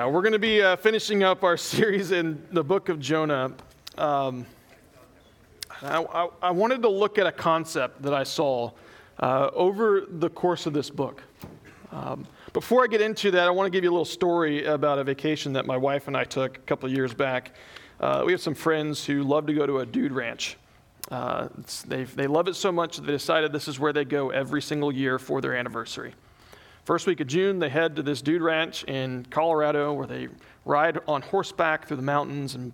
Uh, we're going to be uh, finishing up our series in the book of Jonah. Um, I, I, I, wanted to look at a concept that I saw uh, over the course of this book. Um, before I get into that, I want to give you a little story about a vacation that my wife and I took a couple of years back. Uh, we have some friends who love to go to a dude ranch. Uh, they love it so much that they decided this is where they go every single year for their anniversary. First week of June, they head to this dude ranch in Colorado where they ride on horseback through the mountains and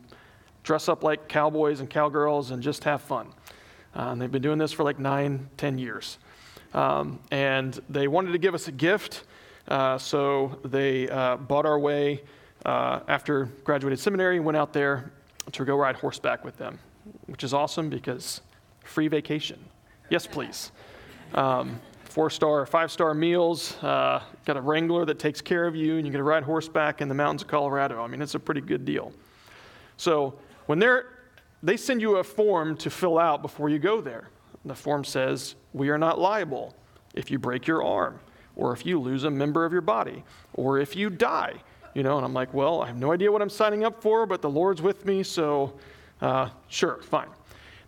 dress up like cowboys and cowgirls and just have fun. Uh, and they've been doing this for like nine, ten years. Um, and they wanted to give us a gift, uh, so they uh, bought our way uh, after graduated seminary and went out there to go ride horseback with them, which is awesome because free vacation. Yes, please. Um, four star, five star meals, uh, got a Wrangler that takes care of you, and you get to ride horseback in the mountains of Colorado. I mean, it's a pretty good deal. So when they're, they send you a form to fill out before you go there. The form says, We are not liable if you break your arm, or if you lose a member of your body, or if you die. You know, and I'm like, Well, I have no idea what I'm signing up for, but the Lord's with me, so uh, sure, fine.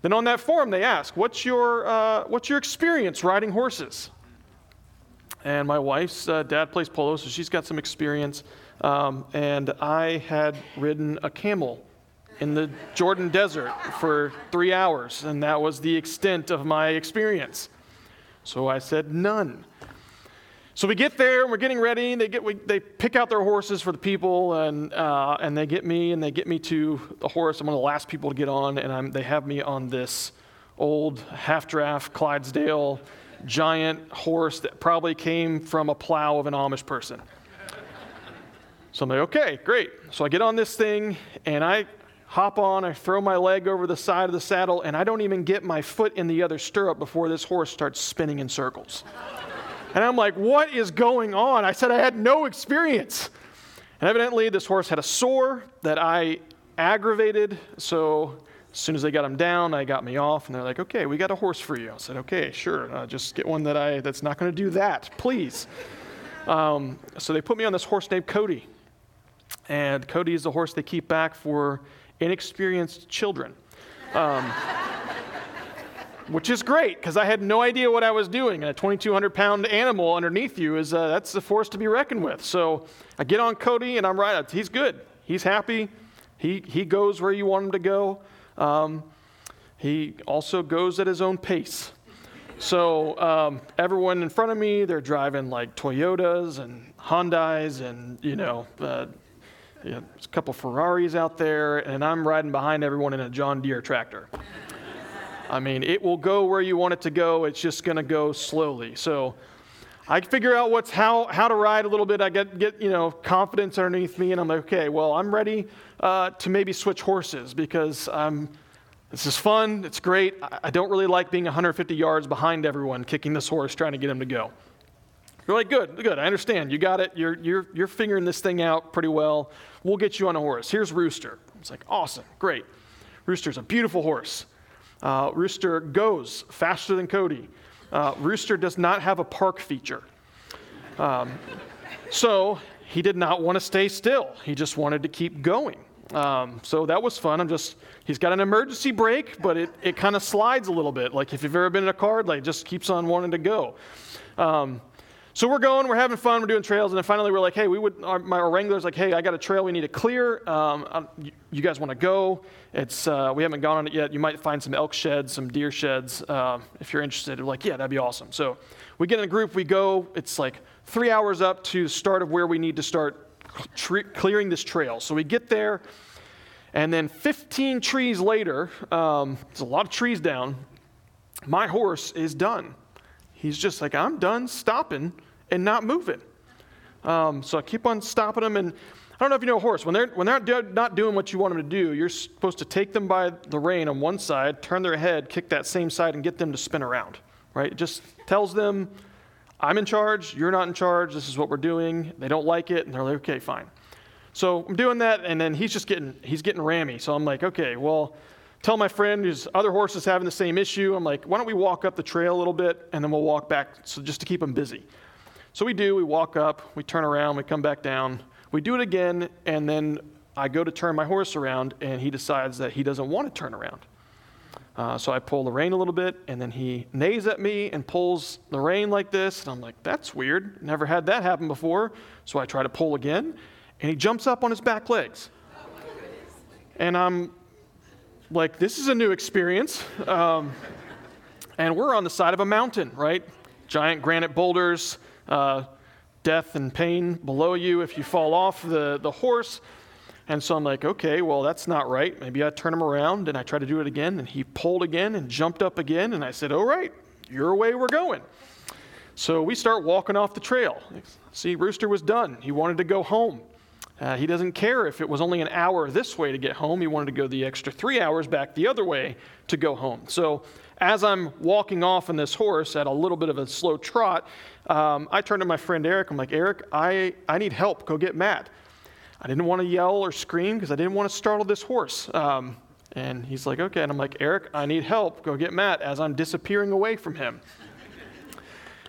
Then on that form, they ask, What's your, uh, what's your experience riding horses? And my wife's uh, dad plays polo, so she's got some experience. Um, and I had ridden a camel in the Jordan desert for three hours, and that was the extent of my experience. So I said, none. So we get there and we're getting ready. They, get, we, they pick out their horses for the people, and, uh, and they get me, and they get me to the horse. I'm one of the last people to get on, and I'm, they have me on this old half draft Clydesdale giant horse that probably came from a plow of an Amish person. So I'm like, okay, great. So I get on this thing and I hop on, I throw my leg over the side of the saddle, and I don't even get my foot in the other stirrup before this horse starts spinning in circles. And I'm like, what is going on? I said I had no experience. And evidently, this horse had a sore that I aggravated, so as soon as they got him down, I got me off, and they're like, "Okay, we got a horse for you." I said, "Okay, sure. Uh, just get one that I that's not going to do that, please." Um, so they put me on this horse named Cody, and Cody is the horse they keep back for inexperienced children. Um, which is great because I had no idea what I was doing. And a 2,200 pound animal underneath you is uh, that's a force to be reckoned with. So I get on Cody and I'm right. He's good. He's happy. He, he goes where you want him to go. Um, he also goes at his own pace. So um, everyone in front of me, they're driving like Toyotas and Hondas and, you know, uh, yeah, there's a couple Ferraris out there, and I'm riding behind everyone in a John Deere tractor. I mean, it will go where you want it to go. It's just going to go slowly. So I figure out what's how, how to ride a little bit. I get, get you know confidence underneath me, and I'm like, okay, well, I'm ready uh, to maybe switch horses because I'm, this is fun, it's great. I don't really like being 150 yards behind everyone, kicking this horse, trying to get him to go. You're like, good, good, I understand. You got it. You're, you're, you're figuring this thing out pretty well. We'll get you on a horse. Here's Rooster. It's like, awesome, great. Rooster's a beautiful horse. Uh, Rooster goes faster than Cody. Uh, Rooster does not have a park feature. Um, so he did not want to stay still. He just wanted to keep going. Um, so that was fun. I'm just, he's got an emergency brake, but it, it kind of slides a little bit. Like if you've ever been in a car, like just keeps on wanting to go. Um, so we're going, we're having fun, we're doing trails, and then finally we're like, hey, we would, our, my, wrangler's like, hey, I got a trail we need to clear. Um, you, you, guys want to go? It's, uh, we haven't gone on it yet. You might find some elk sheds, some deer sheds. Uh, if you're interested, we're like, yeah, that'd be awesome. So we get in a group, we go. It's like three hours up to the start of where we need to start clearing this trail. So we get there, and then 15 trees later, um, there's a lot of trees down. My horse is done. He's just like, I'm done stopping and not moving. Um, so I keep on stopping them. And I don't know if you know a horse. When they're, when they're not doing what you want them to do, you're supposed to take them by the rein on one side, turn their head, kick that same side, and get them to spin around. Right? It just tells them I'm in charge, you're not in charge, this is what we're doing. They don't like it, and they're like, okay, fine. So I'm doing that, and then he's just getting he's getting rammy. So I'm like, okay, well, tell my friend whose other horse is having the same issue. I'm like, why don't we walk up the trail a little bit, and then we'll walk back, so just to keep him busy. So we do. We walk up, we turn around, we come back down. We do it again, and then I go to turn my horse around, and he decides that he doesn't want to turn around. Uh, so I pull the rein a little bit, and then he neighs at me and pulls the rein like this. And I'm like, that's weird. Never had that happen before. So I try to pull again, and he jumps up on his back legs. And I'm like, this is a new experience. Um, and we're on the side of a mountain, right? Giant granite boulders, uh, death and pain below you if you fall off the, the horse. And so I'm like, okay, well, that's not right. Maybe I turn him around and I try to do it again. And he pulled again and jumped up again. And I said, all right, your way we're going. So we start walking off the trail. See, Rooster was done. He wanted to go home. Uh, he doesn't care if it was only an hour this way to get home. He wanted to go the extra three hours back the other way to go home. So as I'm walking off on this horse at a little bit of a slow trot, um, I turn to my friend Eric. I'm like, Eric, I, I need help. Go get Matt. I didn't want to yell or scream because I didn't want to startle this horse. Um, and he's like, okay. And I'm like, Eric, I need help. Go get Matt as I'm disappearing away from him.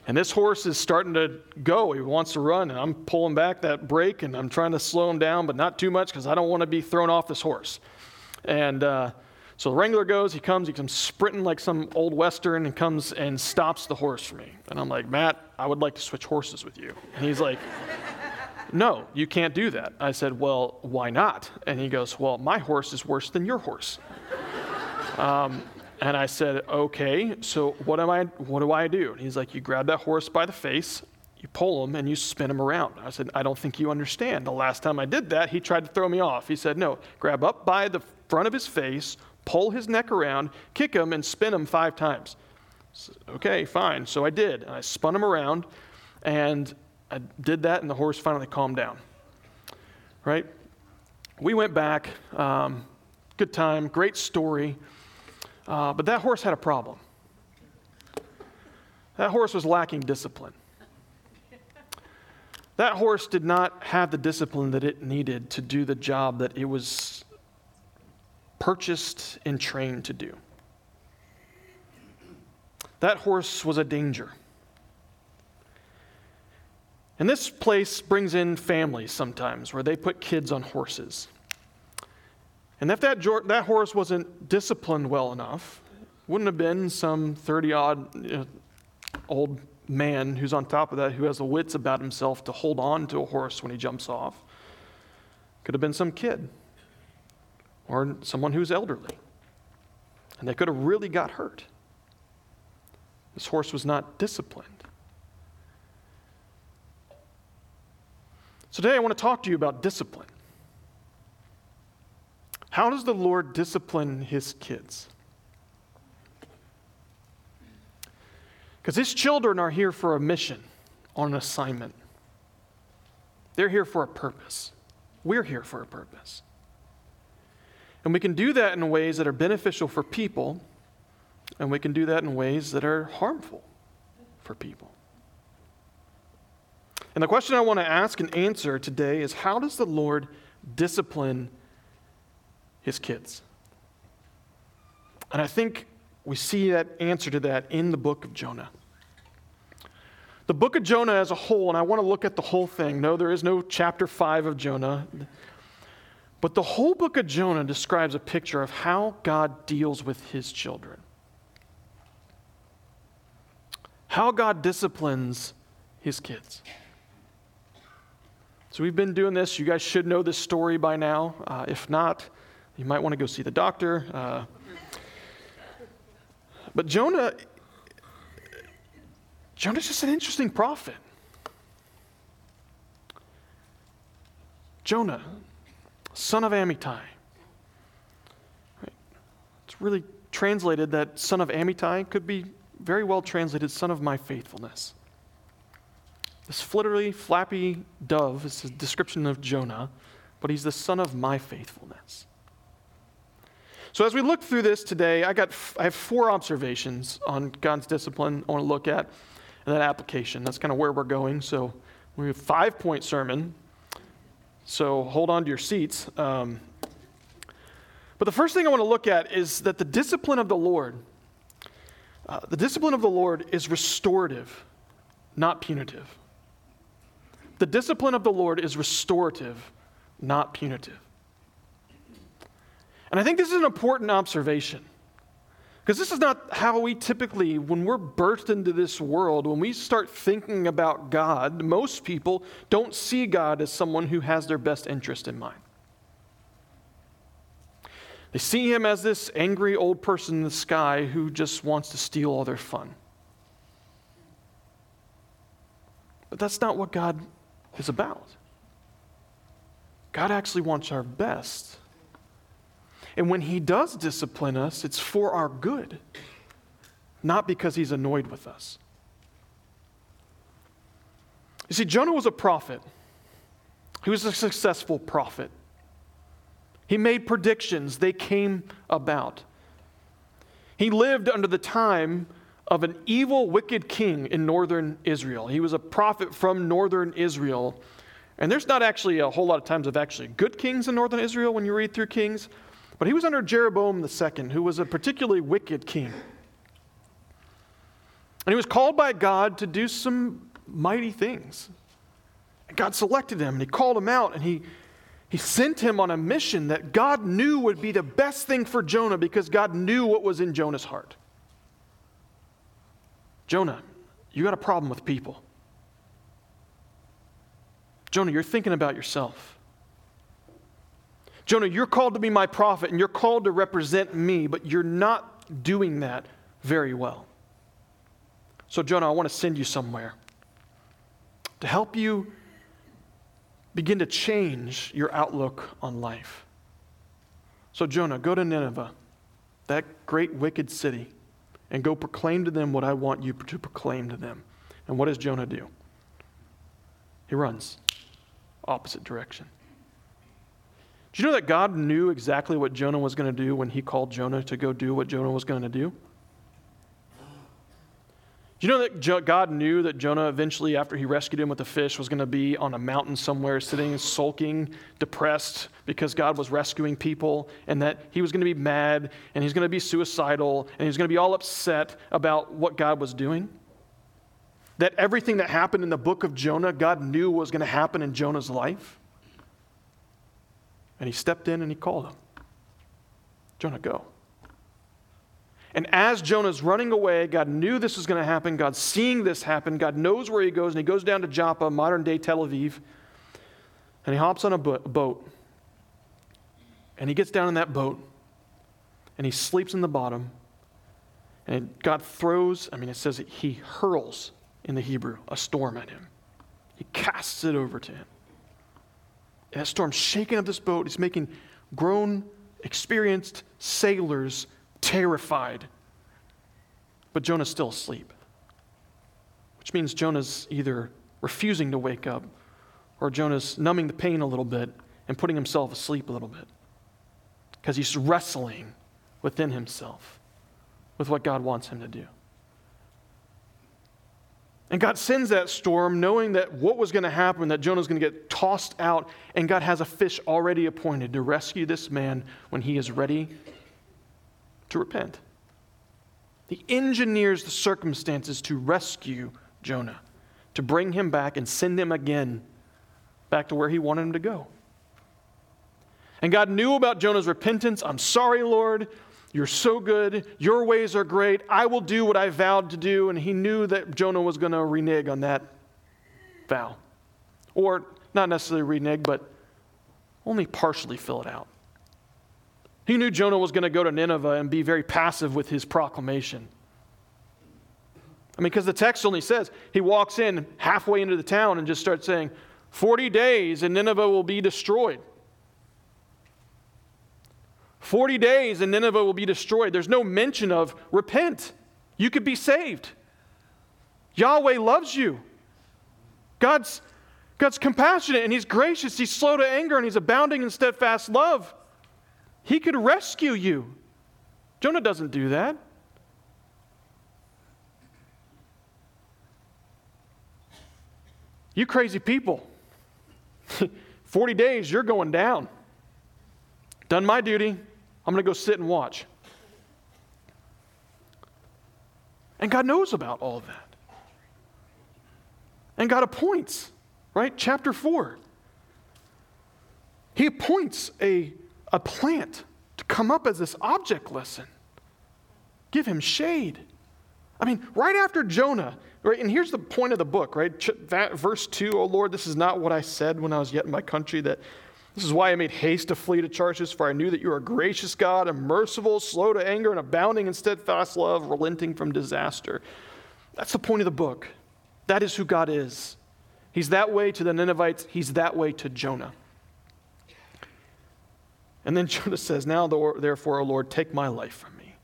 And this horse is starting to go. He wants to run, and I'm pulling back that brake, and I'm trying to slow him down, but not too much because I don't want to be thrown off this horse. And uh, so the wrangler goes, he comes, he comes sprinting like some old western and comes and stops the horse for me. And I'm like, Matt, I would like to switch horses with you. And he's like, No, you can't do that. I said, Well, why not? And he goes, Well, my horse is worse than your horse. Um, and I said, okay, so what am I what do I do? And he's like, you grab that horse by the face, you pull him and you spin him around. I said, I don't think you understand. The last time I did that, he tried to throw me off. He said, no, grab up by the front of his face, pull his neck around, kick him, and spin him five times. Said, okay, fine. So I did. And I spun him around and I did that, and the horse finally calmed down. Right? We went back. Um, good time, great story. Uh, but that horse had a problem. That horse was lacking discipline. That horse did not have the discipline that it needed to do the job that it was purchased and trained to do. That horse was a danger. And this place brings in families sometimes where they put kids on horses. And if that, that horse wasn't disciplined well enough, wouldn't have been some 30 odd you know, old man who's on top of that who has the wits about himself to hold on to a horse when he jumps off. Could have been some kid or someone who's elderly. And they could have really got hurt. This horse was not disciplined. So today I want to talk to you about discipline. How does the Lord discipline his kids? Because his children are here for a mission, on an assignment. They're here for a purpose. We're here for a purpose. And we can do that in ways that are beneficial for people, and we can do that in ways that are harmful for people. And the question I want to ask and answer today is how does the Lord discipline his kids? And I think we see that answer to that in the book of Jonah. The book of Jonah as a whole, and I want to look at the whole thing. No, there is no chapter 5 of Jonah. But the whole book of Jonah describes a picture of how God deals with his children, how God disciplines his kids. So we've been doing this. You guys should know this story by now. Uh, if not, you might want to go see the doctor. Uh, but Jonah, Jonah's just an interesting prophet. Jonah, son of Amittai. It's really translated that son of Amittai could be very well translated son of my faithfulness. This flittery, flappy dove is a description of Jonah, but he's the son of my faithfulness. So as we look through this today, I got I have four observations on God's discipline I want to look at and that application. That's kind of where we're going. So we have five point sermon. So hold on to your seats. Um, but the first thing I want to look at is that the discipline of the Lord, uh, the discipline of the Lord is restorative, not punitive. The discipline of the Lord is restorative, not punitive. And I think this is an important observation. Because this is not how we typically, when we're birthed into this world, when we start thinking about God, most people don't see God as someone who has their best interest in mind. They see him as this angry old person in the sky who just wants to steal all their fun. But that's not what God is about. God actually wants our best. And when He does discipline us, it's for our good, not because He's annoyed with us. You see, Jonah was a prophet, he was a successful prophet. He made predictions, they came about. He lived under the time of an evil, wicked king in northern Israel. He was a prophet from northern Israel. And there's not actually a whole lot of times of actually good kings in northern Israel when you read through Kings, but he was under Jeroboam II, who was a particularly wicked king. And he was called by God to do some mighty things. And God selected him and he called him out and he he sent him on a mission that God knew would be the best thing for Jonah because God knew what was in Jonah's heart. Jonah, you got a problem with people. Jonah, you're thinking about yourself. Jonah, you're called to be my prophet and you're called to represent me, but you're not doing that very well. So, Jonah, I want to send you somewhere to help you begin to change your outlook on life. So, Jonah, go to Nineveh, that great wicked city, and go proclaim to them what I want you to proclaim to them. And what does Jonah do? He runs opposite direction. Do you know that God knew exactly what Jonah was going to do when he called Jonah to go do what Jonah was going to do? Do you know that God knew that Jonah eventually, after he rescued him with the fish, was going to be on a mountain somewhere, sitting, sulking, depressed because God was rescuing people, and that he was going to be mad, and he's going to be suicidal, and he's going to be all upset about what God was doing? That everything that happened in the book of Jonah, God knew was going to happen in Jonah's life? And he stepped in and he called him Jonah, go. And as Jonah's running away, God knew this was going to happen. God's seeing this happen. God knows where he goes, and he goes down to Joppa, modern day Tel Aviv, and he hops on a boat. And he gets down in that boat, and he sleeps in the bottom. And God throws, I mean, it says he hurls in the Hebrew a storm at him. He casts it over to him. And that storm's shaking up this boat. He's making grown, experienced sailors terrified. But Jonah's still asleep, which means Jonah's either refusing to wake up or Jonah's numbing the pain a little bit and putting himself asleep a little bit because he's wrestling within himself with what God wants him to do. And God sends that storm knowing that what was going to happen, that Jonah's going to get tossed out, and God has a fish already appointed to rescue this man when he is ready to repent. He engineers the circumstances to rescue Jonah, to bring him back and send him again back to where he wanted him to go. And God knew about Jonah's repentance. I'm sorry, Lord. You're so good. Your ways are great. I will do what I vowed to do. And he knew that Jonah was going to renege on that vow. Or not necessarily renege, but only partially fill it out. He knew Jonah was going to go to Nineveh and be very passive with his proclamation. I mean, because the text only says he walks in halfway into the town and just starts saying, 40 days and Nineveh will be destroyed. 40 days and Nineveh will be destroyed. There's no mention of repent. You could be saved. Yahweh loves you. God's, God's compassionate and He's gracious. He's slow to anger and He's abounding in steadfast love. He could rescue you. Jonah doesn't do that. You crazy people. 40 days, you're going down. Done my duty. I'm going to go sit and watch. And God knows about all of that. And God appoints right? Chapter 4. He appoints a, a plant to come up as this object lesson, give him shade. I mean, right after Jonah, right? And here's the point of the book, right? That verse 2, oh Lord, this is not what I said when I was yet in my country, that this is why I made haste to flee to Tarshish, for I knew that you are a gracious God and merciful, slow to anger, and abounding in steadfast love, relenting from disaster. That's the point of the book. That is who God is. He's that way to the Ninevites, he's that way to Jonah. And then Jonah says, Now, therefore, O Lord, take my life from me.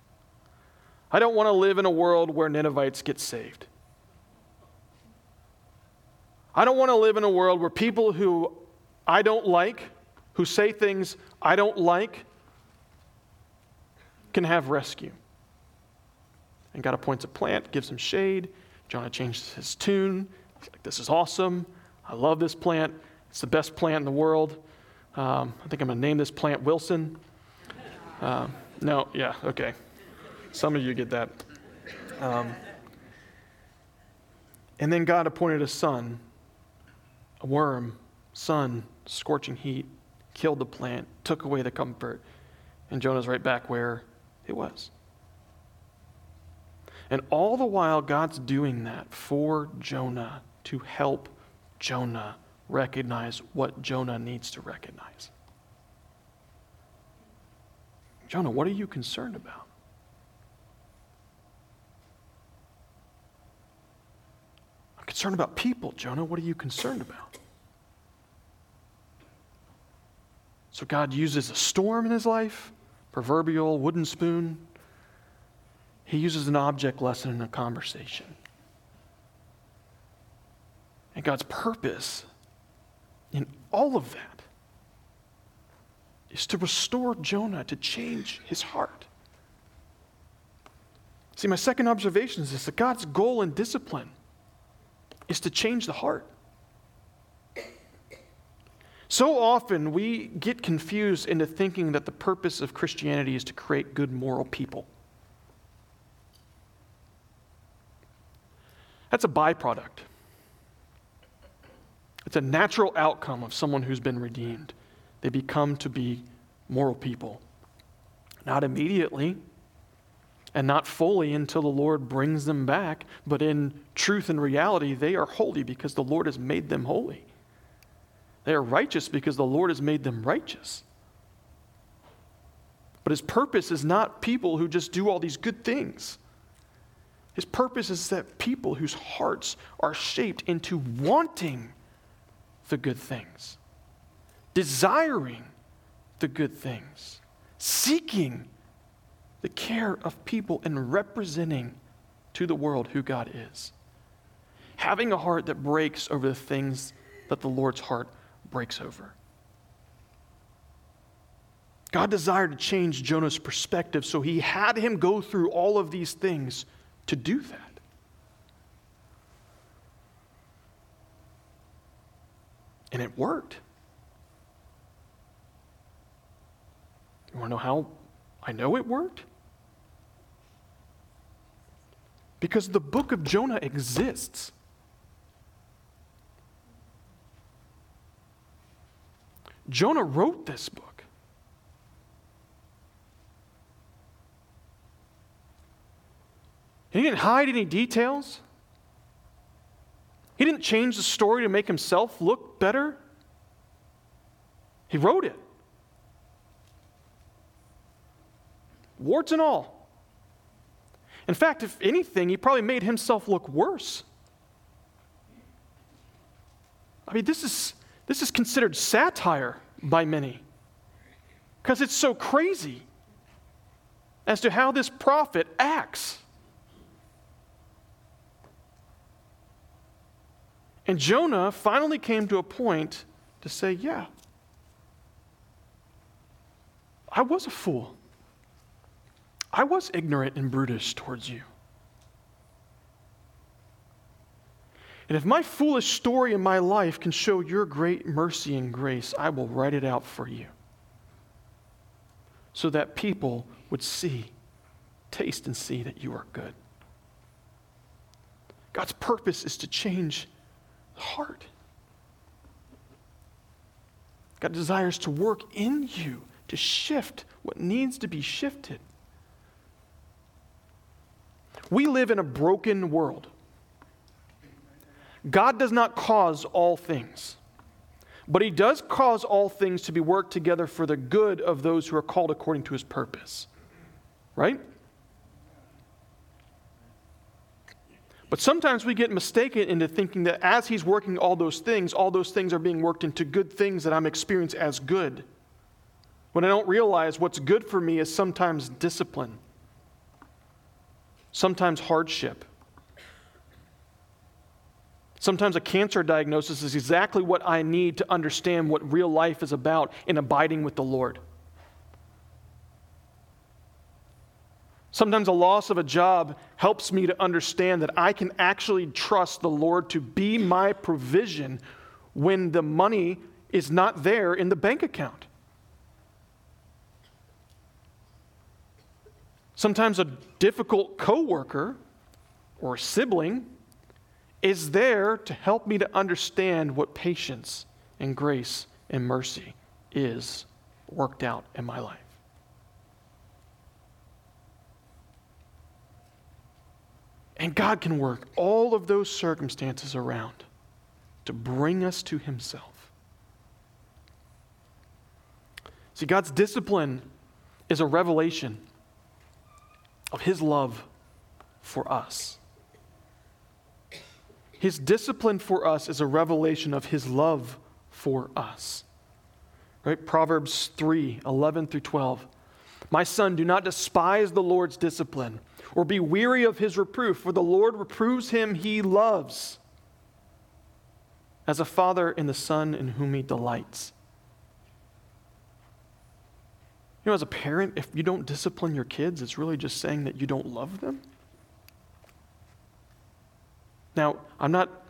I don't want to live in a world where Ninevites get saved. I don't want to live in a world where people who I don't like who say things I don't like can have rescue. And God appoints a plant, gives him shade. Jonah changes his tune. He's like, This is awesome. I love this plant. It's the best plant in the world. Um, I think I'm going to name this plant Wilson. Um, no, yeah, okay. Some of you get that. Um, and then God appointed a sun, a worm, sun, scorching heat, killed the plant, took away the comfort, and Jonah's right back where it was. And all the while, God's doing that for Jonah to help Jonah recognize what Jonah needs to recognize. Jonah, what are you concerned about? I'm concerned about people, Jonah. What are you concerned about? So God uses a storm in his life, proverbial wooden spoon. He uses an object lesson in a conversation. And God's purpose in all of that is to restore Jonah, to change his heart. See, my second observation is this that God's goal in discipline is to change the heart. So often we get confused into thinking that the purpose of Christianity is to create good moral people. That's a byproduct. It's a natural outcome of someone who's been redeemed. They become to be moral people. Not immediately and not fully until the Lord brings them back, but in truth and reality, they are holy because the Lord has made them holy. They are righteous because the Lord has made them righteous. But his purpose is not people who just do all these good things. His purpose is that people whose hearts are shaped into wanting the good things, desiring the good things, seeking the care of people, and representing to the world who God is. Having a heart that breaks over the things that the Lord's heart breaks over. God desired to change Jonah's perspective, so he had him go through all of these things to do that. And it worked. You want to know how I know it worked? Because the book of Jonah exists. Jonah wrote this book. He didn't hide any details. He didn't change the story to make himself look better. He wrote it. Warts and all. In fact, if anything, he probably made himself look worse. I mean, this is this is considered satire by many because it's so crazy as to how this prophet acts. And Jonah finally came to a point to say, Yeah, I was a fool. I was ignorant and brutish towards you. And if my foolish story in my life can show your great mercy and grace, I will write it out for you. So that people would see, taste, and see that you are good. God's purpose is to change heart. God desires to work in you to shift what needs to be shifted. We live in a broken world. God does not cause all things, but He does cause all things to be worked together for the good of those who are called according to His purpose. Right? But sometimes we get mistaken into thinking that as He's working all those things, all those things are being worked into good things that I'm experiencing as good. When I don't realize what's good for me is sometimes discipline, sometimes hardship. Sometimes a cancer diagnosis is exactly what I need to understand what real life is about in abiding with the Lord. Sometimes a loss of a job helps me to understand that I can actually trust the Lord to be my provision when the money is not there in the bank account. Sometimes a difficult coworker or sibling is there to help me to understand what patience and grace and mercy is worked out in my life. And God can work all of those circumstances around to bring us to Himself. See, God's discipline is a revelation of His love for us. His discipline for us is a revelation of His love for us. Right? Proverbs 3 11 through 12. My son, do not despise the Lord's discipline or be weary of his reproof, for the Lord reproves him he loves, as a father in the son in whom he delights. You know, as a parent, if you don't discipline your kids, it's really just saying that you don't love them. Now, I'm not,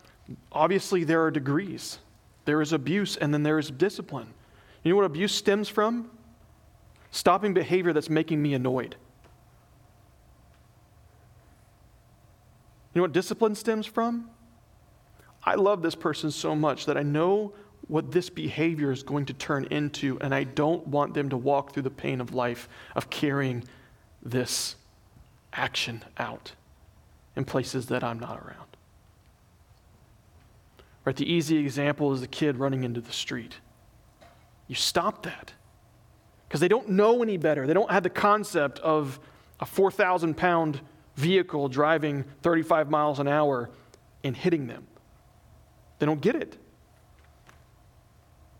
obviously, there are degrees. There is abuse, and then there is discipline. You know what abuse stems from? Stopping behavior that's making me annoyed. Know what discipline stems from? I love this person so much that I know what this behavior is going to turn into, and I don't want them to walk through the pain of life of carrying this action out in places that I'm not around. Right, the easy example is the kid running into the street. You stop that because they don't know any better. They don't have the concept of a 4,000 pound vehicle driving 35 miles an hour and hitting them. They don't get it.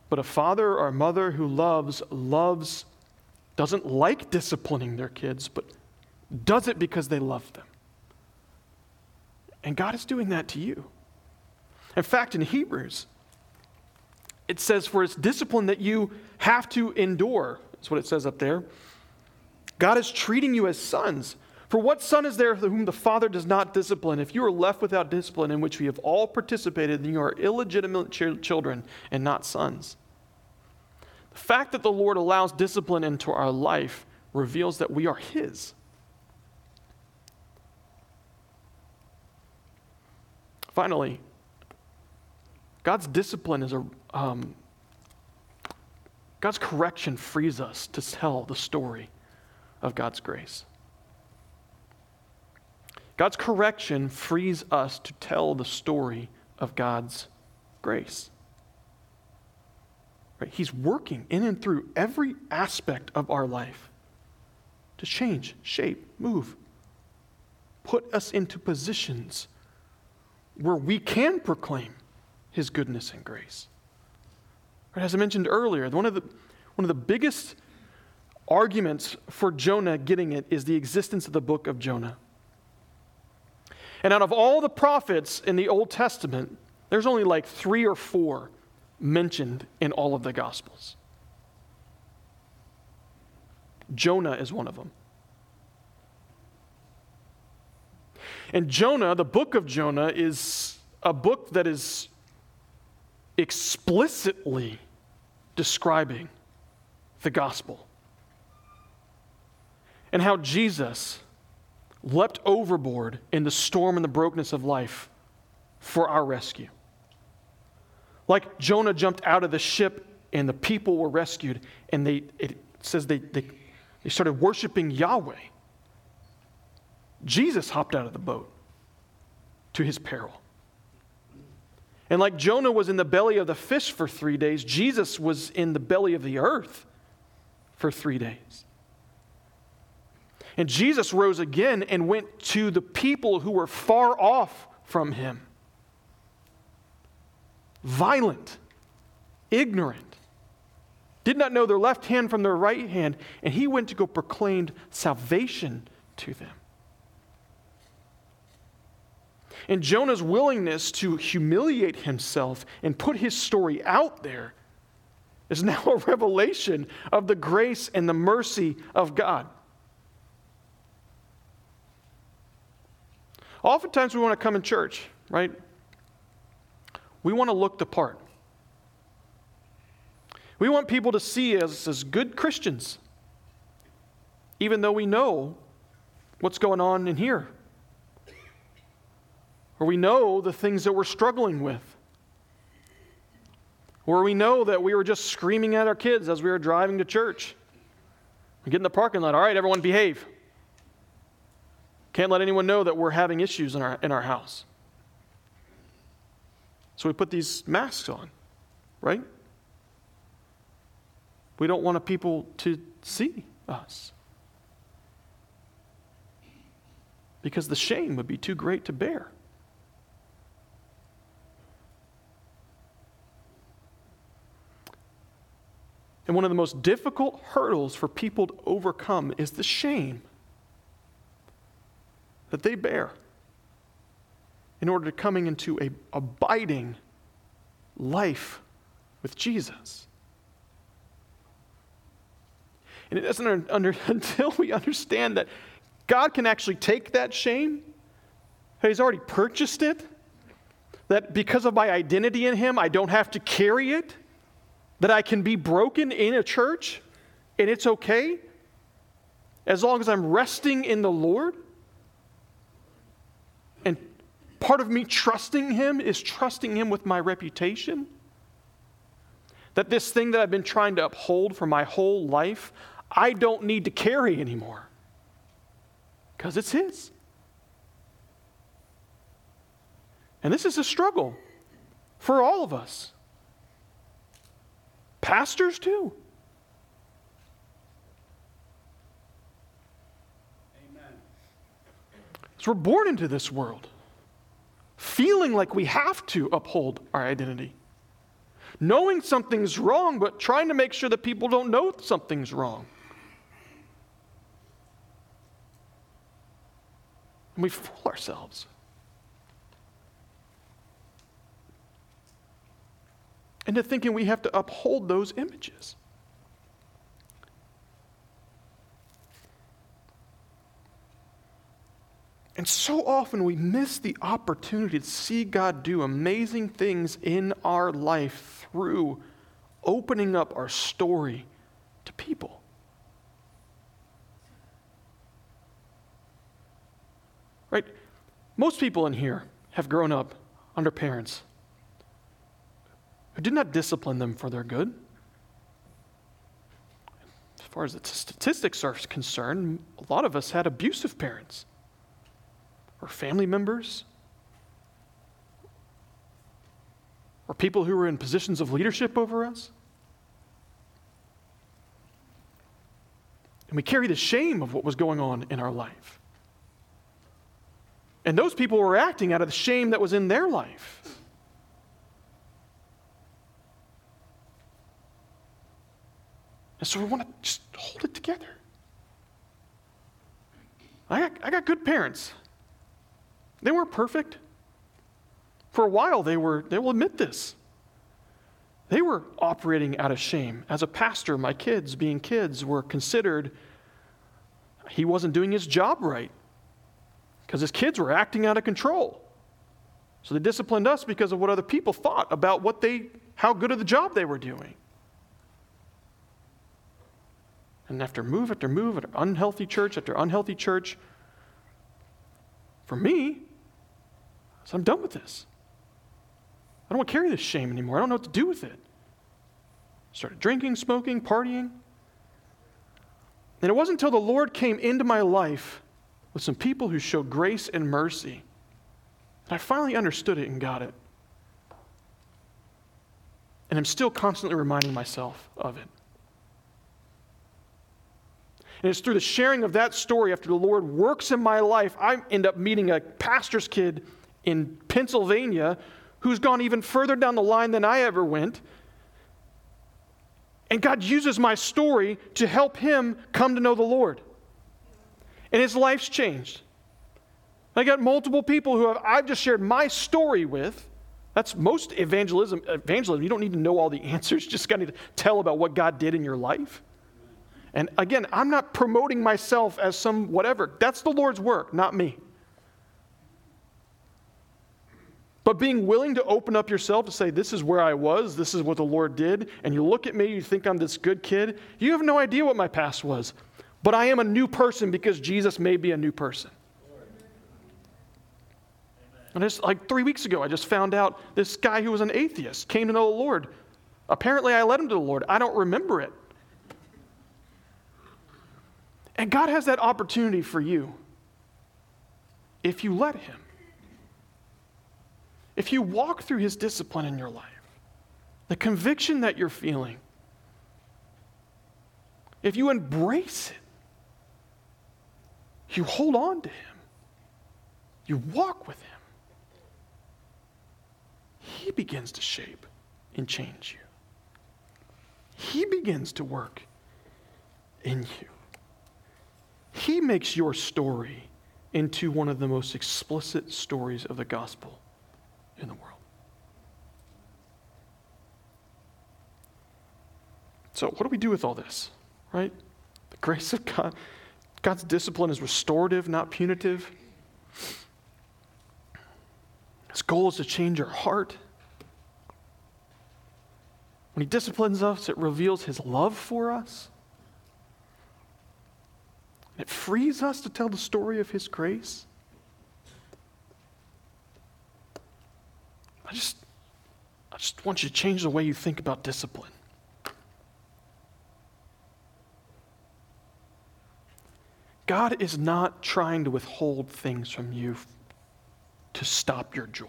But a father or a mother who loves, loves, doesn't like disciplining their kids, but does it because they love them. And God is doing that to you. In fact, in Hebrews, it says, For it's discipline that you have to endure. That's what it says up there. God is treating you as sons. For what son is there whom the father does not discipline? If you are left without discipline, in which we have all participated, then you are illegitimate ch- children and not sons. The fact that the Lord allows discipline into our life reveals that we are His. Finally, God's discipline is a. Um, God's correction frees us to tell the story of God's grace. God's correction frees us to tell the story of God's grace. Right? He's working in and through every aspect of our life to change, shape, move, put us into positions where we can proclaim His goodness and grace. Right? As I mentioned earlier, one of the, one of the biggest arguments for Jonah getting it is the existence of the book of Jonah. And out of all the prophets in the Old Testament, there's only like three or four mentioned in all of the Gospels. Jonah is one of them. And Jonah, the book of Jonah, is a book that is explicitly describing the gospel and how Jesus leapt overboard in the storm and the brokenness of life for our rescue. Like Jonah jumped out of the ship and the people were rescued, and they, it says they, they, they started worshiping Yahweh. Jesus hopped out of the boat to his peril. And like Jonah was in the belly of the fish for three days, Jesus was in the belly of the earth for three days. And Jesus rose again and went to the people who were far off from him violent, ignorant, did not know their left hand from their right hand, and he went to go proclaim salvation to them. And Jonah's willingness to humiliate himself and put his story out there is now a revelation of the grace and the mercy of God. Oftentimes we want to come in church, right? We want to look the part. We want people to see us as good Christians, even though we know what's going on in here or we know the things that we're struggling with, or we know that we were just screaming at our kids as we were driving to church. We get in the parking lot, all right, everyone behave. Can't let anyone know that we're having issues in our, in our house. So we put these masks on, right? We don't want people to see us. Because the shame would be too great to bear. And one of the most difficult hurdles for people to overcome is the shame that they bear in order to coming into a abiding life with Jesus. And it doesn't under, until we understand that God can actually take that shame, that He's already purchased it, that because of my identity in Him, I don't have to carry it that I can be broken in a church and it's okay as long as I'm resting in the Lord. Part of me trusting Him is trusting Him with my reputation. That this thing that I've been trying to uphold for my whole life, I don't need to carry anymore because it's His. And this is a struggle for all of us. Pastors, too. Amen. So we're born into this world feeling like we have to uphold our identity, knowing something's wrong, but trying to make sure that people don't know something's wrong. And we fool ourselves. into thinking we have to uphold those images. And so often we miss the opportunity to see God do amazing things in our life through opening up our story to people. Right? Most people in here have grown up under parents who did not discipline them for their good. As far as the statistics are concerned, a lot of us had abusive parents or family members or people who were in positions of leadership over us. And we carry the shame of what was going on in our life. And those people were acting out of the shame that was in their life. And so we want to just hold it together. I got, I got good parents. They weren't perfect. For a while, they were, they will admit this. They were operating out of shame. As a pastor, my kids, being kids, were considered he wasn't doing his job right because his kids were acting out of control. So they disciplined us because of what other people thought about what they, how good of the job they were doing. And after move after move, after unhealthy church after unhealthy church, for me, so I'm done with this. I don't want to carry this shame anymore. I don't know what to do with it. started drinking, smoking, partying. And it wasn't until the Lord came into my life with some people who showed grace and mercy that I finally understood it and got it. And I'm still constantly reminding myself of it. And it's through the sharing of that story after the Lord works in my life, I end up meeting a pastor's kid in Pennsylvania who's gone even further down the line than I ever went. And God uses my story to help him come to know the Lord. And his life's changed. I got multiple people who have, I've just shared my story with. That's most evangelism. Evangelism, you don't need to know all the answers, you just got to tell about what God did in your life. And again, I'm not promoting myself as some whatever. That's the Lord's work, not me. But being willing to open up yourself to say, This is where I was, this is what the Lord did, and you look at me, you think I'm this good kid, you have no idea what my past was. But I am a new person because Jesus made me a new person. And just like three weeks ago, I just found out this guy who was an atheist came to know the Lord. Apparently, I led him to the Lord. I don't remember it. And God has that opportunity for you if you let Him. If you walk through His discipline in your life, the conviction that you're feeling, if you embrace it, you hold on to Him, you walk with Him, He begins to shape and change you. He begins to work in you. He makes your story into one of the most explicit stories of the gospel in the world. So, what do we do with all this, right? The grace of God. God's discipline is restorative, not punitive. His goal is to change our heart. When He disciplines us, it reveals His love for us. And it frees us to tell the story of His grace. I just, I just want you to change the way you think about discipline. God is not trying to withhold things from you to stop your joy.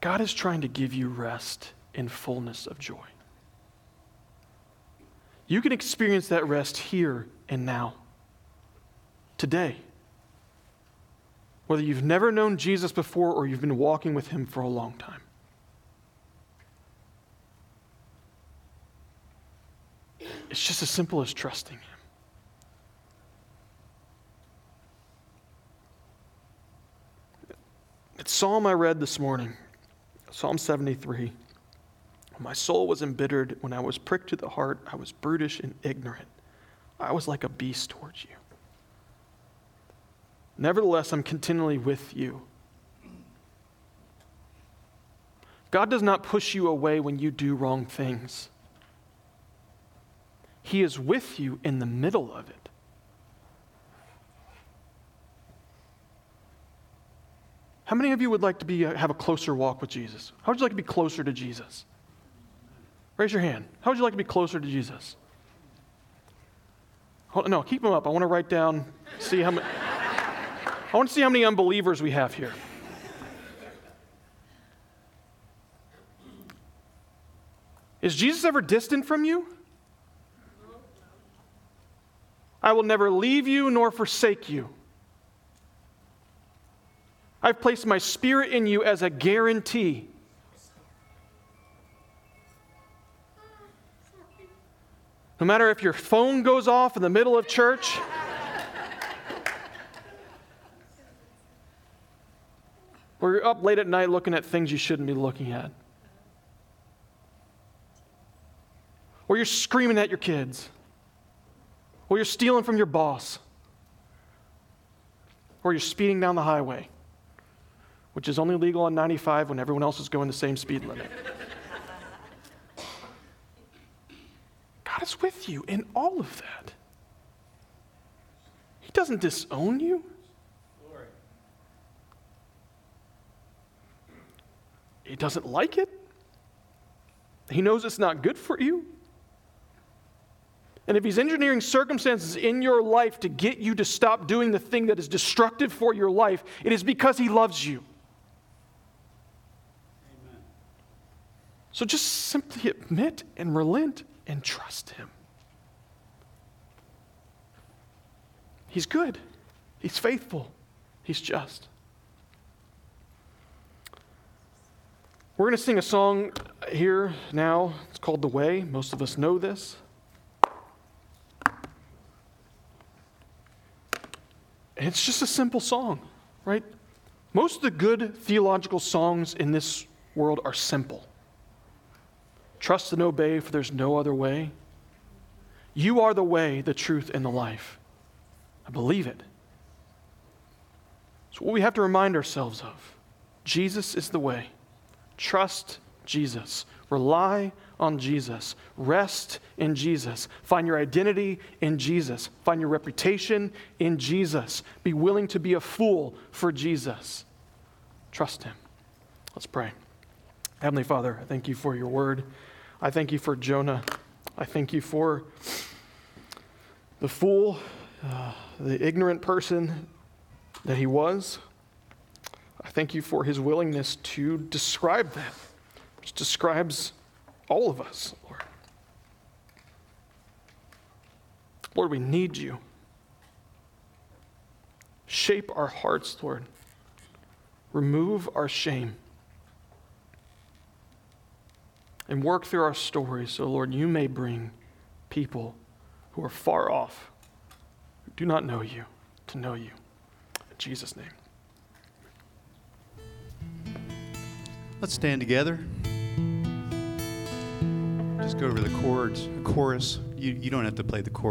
God is trying to give you rest in fullness of joy. You can experience that rest here and now, today. Whether you've never known Jesus before or you've been walking with him for a long time. It's just as simple as trusting him. It's Psalm I read this morning, Psalm 73. My soul was embittered. When I was pricked to the heart, I was brutish and ignorant. I was like a beast towards you. Nevertheless, I'm continually with you. God does not push you away when you do wrong things. He is with you in the middle of it. How many of you would like to be, uh, have a closer walk with Jesus? How would you like to be closer to Jesus? Raise your hand. How would you like to be closer to Jesus? No, keep them up. I want to write down, see how many. I want to see how many unbelievers we have here. Is Jesus ever distant from you? I will never leave you nor forsake you. I've placed my spirit in you as a guarantee. No matter if your phone goes off in the middle of church, or you're up late at night looking at things you shouldn't be looking at, or you're screaming at your kids, or you're stealing from your boss, or you're speeding down the highway, which is only legal on 95 when everyone else is going the same speed limit. God is with you in all of that. He doesn't disown you. He doesn't like it. He knows it's not good for you. And if He's engineering circumstances in your life to get you to stop doing the thing that is destructive for your life, it is because He loves you. Amen. So just simply admit and relent and trust Him. He's good, He's faithful, He's just. We're going to sing a song here now. It's called The Way. Most of us know this. It's just a simple song, right? Most of the good theological songs in this world are simple. Trust and obey, for there's no other way. You are the way, the truth, and the life. I believe it. So, what we have to remind ourselves of Jesus is the way. Trust Jesus. Rely on Jesus. Rest in Jesus. Find your identity in Jesus. Find your reputation in Jesus. Be willing to be a fool for Jesus. Trust Him. Let's pray. Heavenly Father, I thank you for your word. I thank you for Jonah. I thank you for the fool, uh, the ignorant person that he was. I thank you for his willingness to describe that, which describes all of us, Lord. Lord, we need you. Shape our hearts, Lord. Remove our shame. And work through our stories so, Lord, you may bring people who are far off, who do not know you, to know you. In Jesus' name. Let's stand together. Just go over the chords, chorus. You, you don't have to play the chorus.